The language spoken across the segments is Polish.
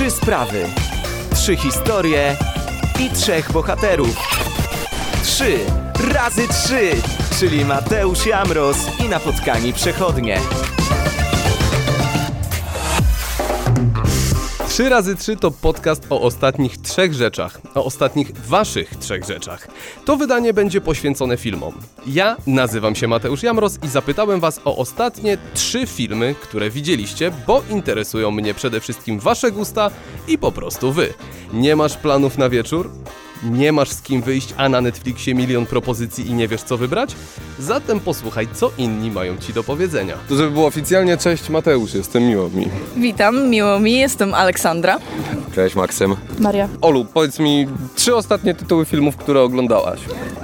Trzy sprawy, trzy historie i trzech bohaterów. Trzy razy trzy, czyli Mateusz Jamros i napotkani przechodnie. 3 razy 3 to podcast o ostatnich trzech rzeczach, o ostatnich waszych trzech rzeczach. To wydanie będzie poświęcone filmom. Ja nazywam się Mateusz Jamros i zapytałem was o ostatnie trzy filmy, które widzieliście, bo interesują mnie przede wszystkim wasze gusta i po prostu wy. Nie masz planów na wieczór? Nie masz z kim wyjść, a na Netflixie milion propozycji i nie wiesz co wybrać? Zatem posłuchaj, co inni mają ci do powiedzenia. To żeby było oficjalnie, cześć Mateusz, jestem miło mi. Witam, miło mi, jestem Aleksandra. Cześć Maksym. Maria. Olu, powiedz mi trzy ostatnie tytuły filmów, które oglądałaś.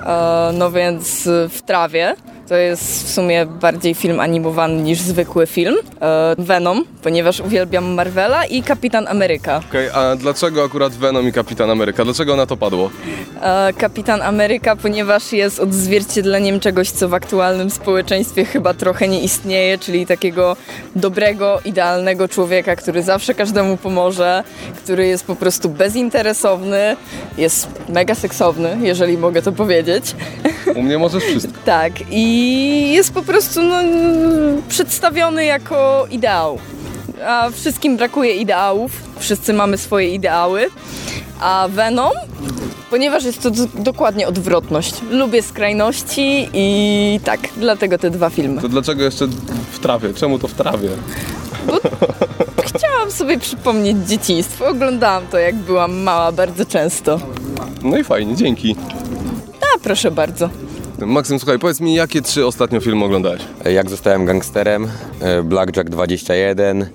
E, no więc y, w trawie. To jest w sumie bardziej film animowany niż zwykły film. E, Venom, ponieważ uwielbiam Marvela i Kapitan Ameryka. Okej, a dlaczego akurat Venom i Kapitan Ameryka? Dlaczego na to padło? E, Kapitan Ameryka, ponieważ jest odzwierciedleniem czegoś, co w aktualnym społeczeństwie chyba trochę nie istnieje, czyli takiego dobrego, idealnego człowieka, który zawsze każdemu pomoże, który jest po prostu bezinteresowny, jest mega seksowny, jeżeli mogę to powiedzieć. U mnie możesz wszystko. Tak, i jest po prostu no, przedstawiony jako ideał. A wszystkim brakuje ideałów, wszyscy mamy swoje ideały. A Venom, ponieważ jest to dokładnie odwrotność. Lubię skrajności i tak, dlatego te dwa filmy. To dlaczego jeszcze w trawie? Czemu to w trawie? Chciałam sobie przypomnieć dzieciństwo. Oglądałam to, jak byłam mała, bardzo często. No i fajnie, dzięki. A proszę bardzo. Maksym, słuchaj, powiedz mi, jakie trzy ostatnio filmy oglądałeś? Jak zostałem gangsterem, e, Blackjack 21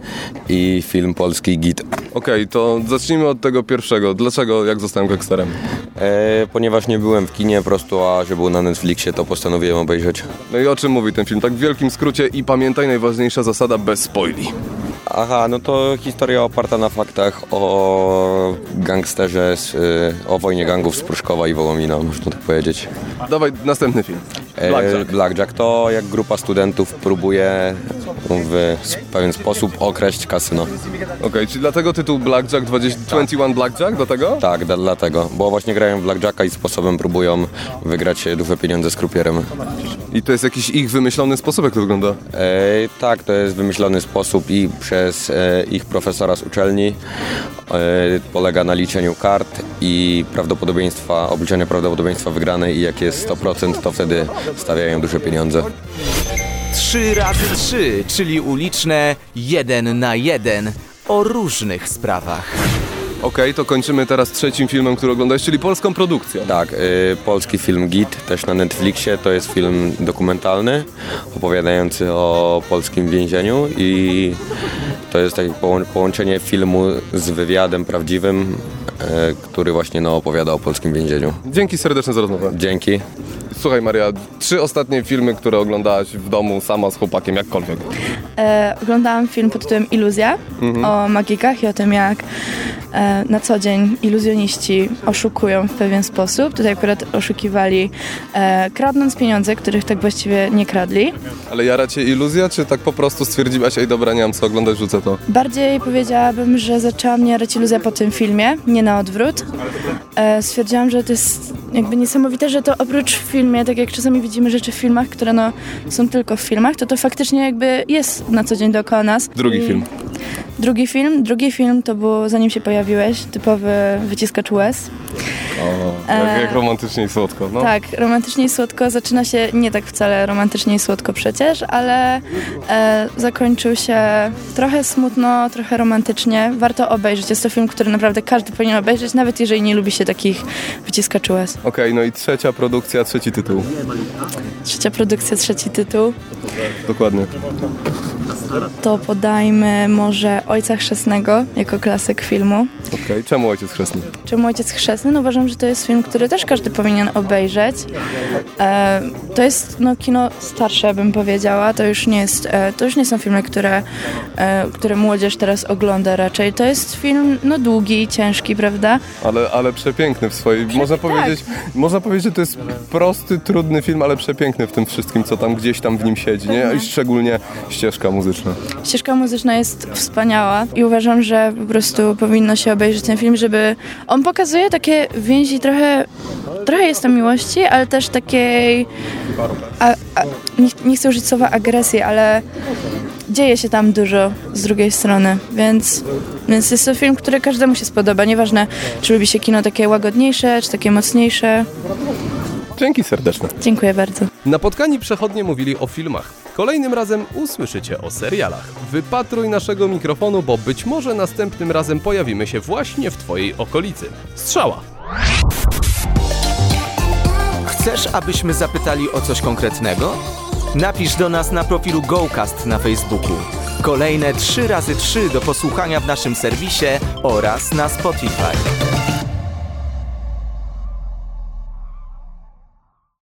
i film polski Git. Okej, to zacznijmy od tego pierwszego. Dlaczego, jak zostałem gangsterem? E, ponieważ nie byłem w kinie po prostu, a że był na Netflixie, to postanowiłem obejrzeć. No i o czym mówi ten film? Tak w wielkim skrócie i pamiętaj, najważniejsza zasada bez spoili. Aha, no to historia oparta na faktach o gangsterze, z, e, o wojnie gangów z Pruszkowa i Wołomina, można tak powiedzieć. Dawaj, następny film. E, Blackjack. Blackjack to jak grupa studentów próbuje w pewien sposób okraść kasyno. Okej, czyli dlatego tytuł Blackjack 20, 21 Blackjack do tego? Tak, dlatego, bo właśnie grają w Blackjacka i sposobem próbują wygrać duże pieniądze z krupierem. I to jest jakiś ich wymyślony sposób, jak to wygląda? E, tak, to jest wymyślony sposób i przez e, ich profesora z uczelni. E, polega na liczeniu kart i prawdopodobieństwa, obliczeniu prawdopodobieństwa wygranej i jak jest 100%, to wtedy stawiają duże pieniądze. Trzy razy trzy, czyli uliczne jeden na jeden o różnych sprawach. Okej, to kończymy teraz trzecim filmem, który oglądałeś, czyli polską produkcją. Tak, e, polski film Git, też na Netflixie, to jest film dokumentalny opowiadający o polskim więzieniu i to jest takie połą- połączenie filmu z wywiadem prawdziwym, e, który właśnie no, opowiada o polskim więzieniu. Dzięki serdeczne za rozmowę. Dzięki. Słuchaj Maria, trzy ostatnie filmy, które oglądałaś w domu sama z chłopakiem, jakkolwiek. E, oglądałam film pod tytułem Iluzja o magikach i o tym, jak e, na co dzień iluzjoniści oszukują w pewien sposób. Tutaj akurat oszukiwali e, kradnąc pieniądze, których tak właściwie nie kradli. Ale jara cię iluzja, czy tak po prostu stwierdziłaś, ej dobra, nie mam co oglądać, rzucę to? Bardziej powiedziałabym, że zaczęła mnie jarać iluzja po tym filmie, nie na odwrót. E, stwierdziłam, że to jest jakby niesamowite, że to oprócz w filmie, tak jak czasami widzimy rzeczy w filmach, które no, są tylko w filmach, to to faktycznie jakby jest na co dzień dookoła nas. Drugi I- film. Drugi film, drugi film to było zanim się pojawiłeś, typowy wyciskacz łez. O, jak, jak romantycznie i słodko, no. Tak, romantycznie i słodko. Zaczyna się nie tak wcale romantycznie i słodko przecież, ale e, zakończył się trochę smutno, trochę romantycznie. Warto obejrzeć. Jest to film, który naprawdę każdy powinien obejrzeć, nawet jeżeli nie lubi się takich wyciskaczy łez. Okej, no i trzecia produkcja, trzeci tytuł. Trzecia produkcja, trzeci tytuł. Dokładnie. To podajmy może Ojca Chrzestnego jako klasyk filmu. Okej, czemu ojciec chrzestny? Czemu Ojciec Chrzestny? No uważam, że to jest film, który też każdy powinien obejrzeć. E, to jest no, kino starsze, bym powiedziała. To już nie, jest, e, to już nie są filmy, które, e, które młodzież teraz ogląda raczej. To jest film no, długi, ciężki, prawda? Ale, ale przepiękny w swojej... Można powiedzieć, można powiedzieć, że to jest prosty, trudny film, ale przepiękny w tym wszystkim, co tam gdzieś tam w nim siedzi, nie? I szczególnie ścieżka muzyczna. Ścieżka muzyczna jest wspaniała i uważam, że po prostu powinno się obejrzeć ten film, żeby on pokazuje takie więzi trochę, trochę jest tam miłości, ale też takiej, a, a, nie, nie chcę użyć słowa agresji, ale dzieje się tam dużo z drugiej strony, więc, więc jest to film, który każdemu się spodoba, nieważne czy lubi się kino takie łagodniejsze, czy takie mocniejsze. Dzięki serdeczne. Dziękuję bardzo. Napotkani przechodnie mówili o filmach. Kolejnym razem usłyszycie o serialach. Wypatruj naszego mikrofonu, bo być może następnym razem pojawimy się właśnie w Twojej okolicy. Strzała! Chcesz, abyśmy zapytali o coś konkretnego? Napisz do nas na profilu GoCast na Facebooku. Kolejne 3 razy 3 do posłuchania w naszym serwisie oraz na Spotify.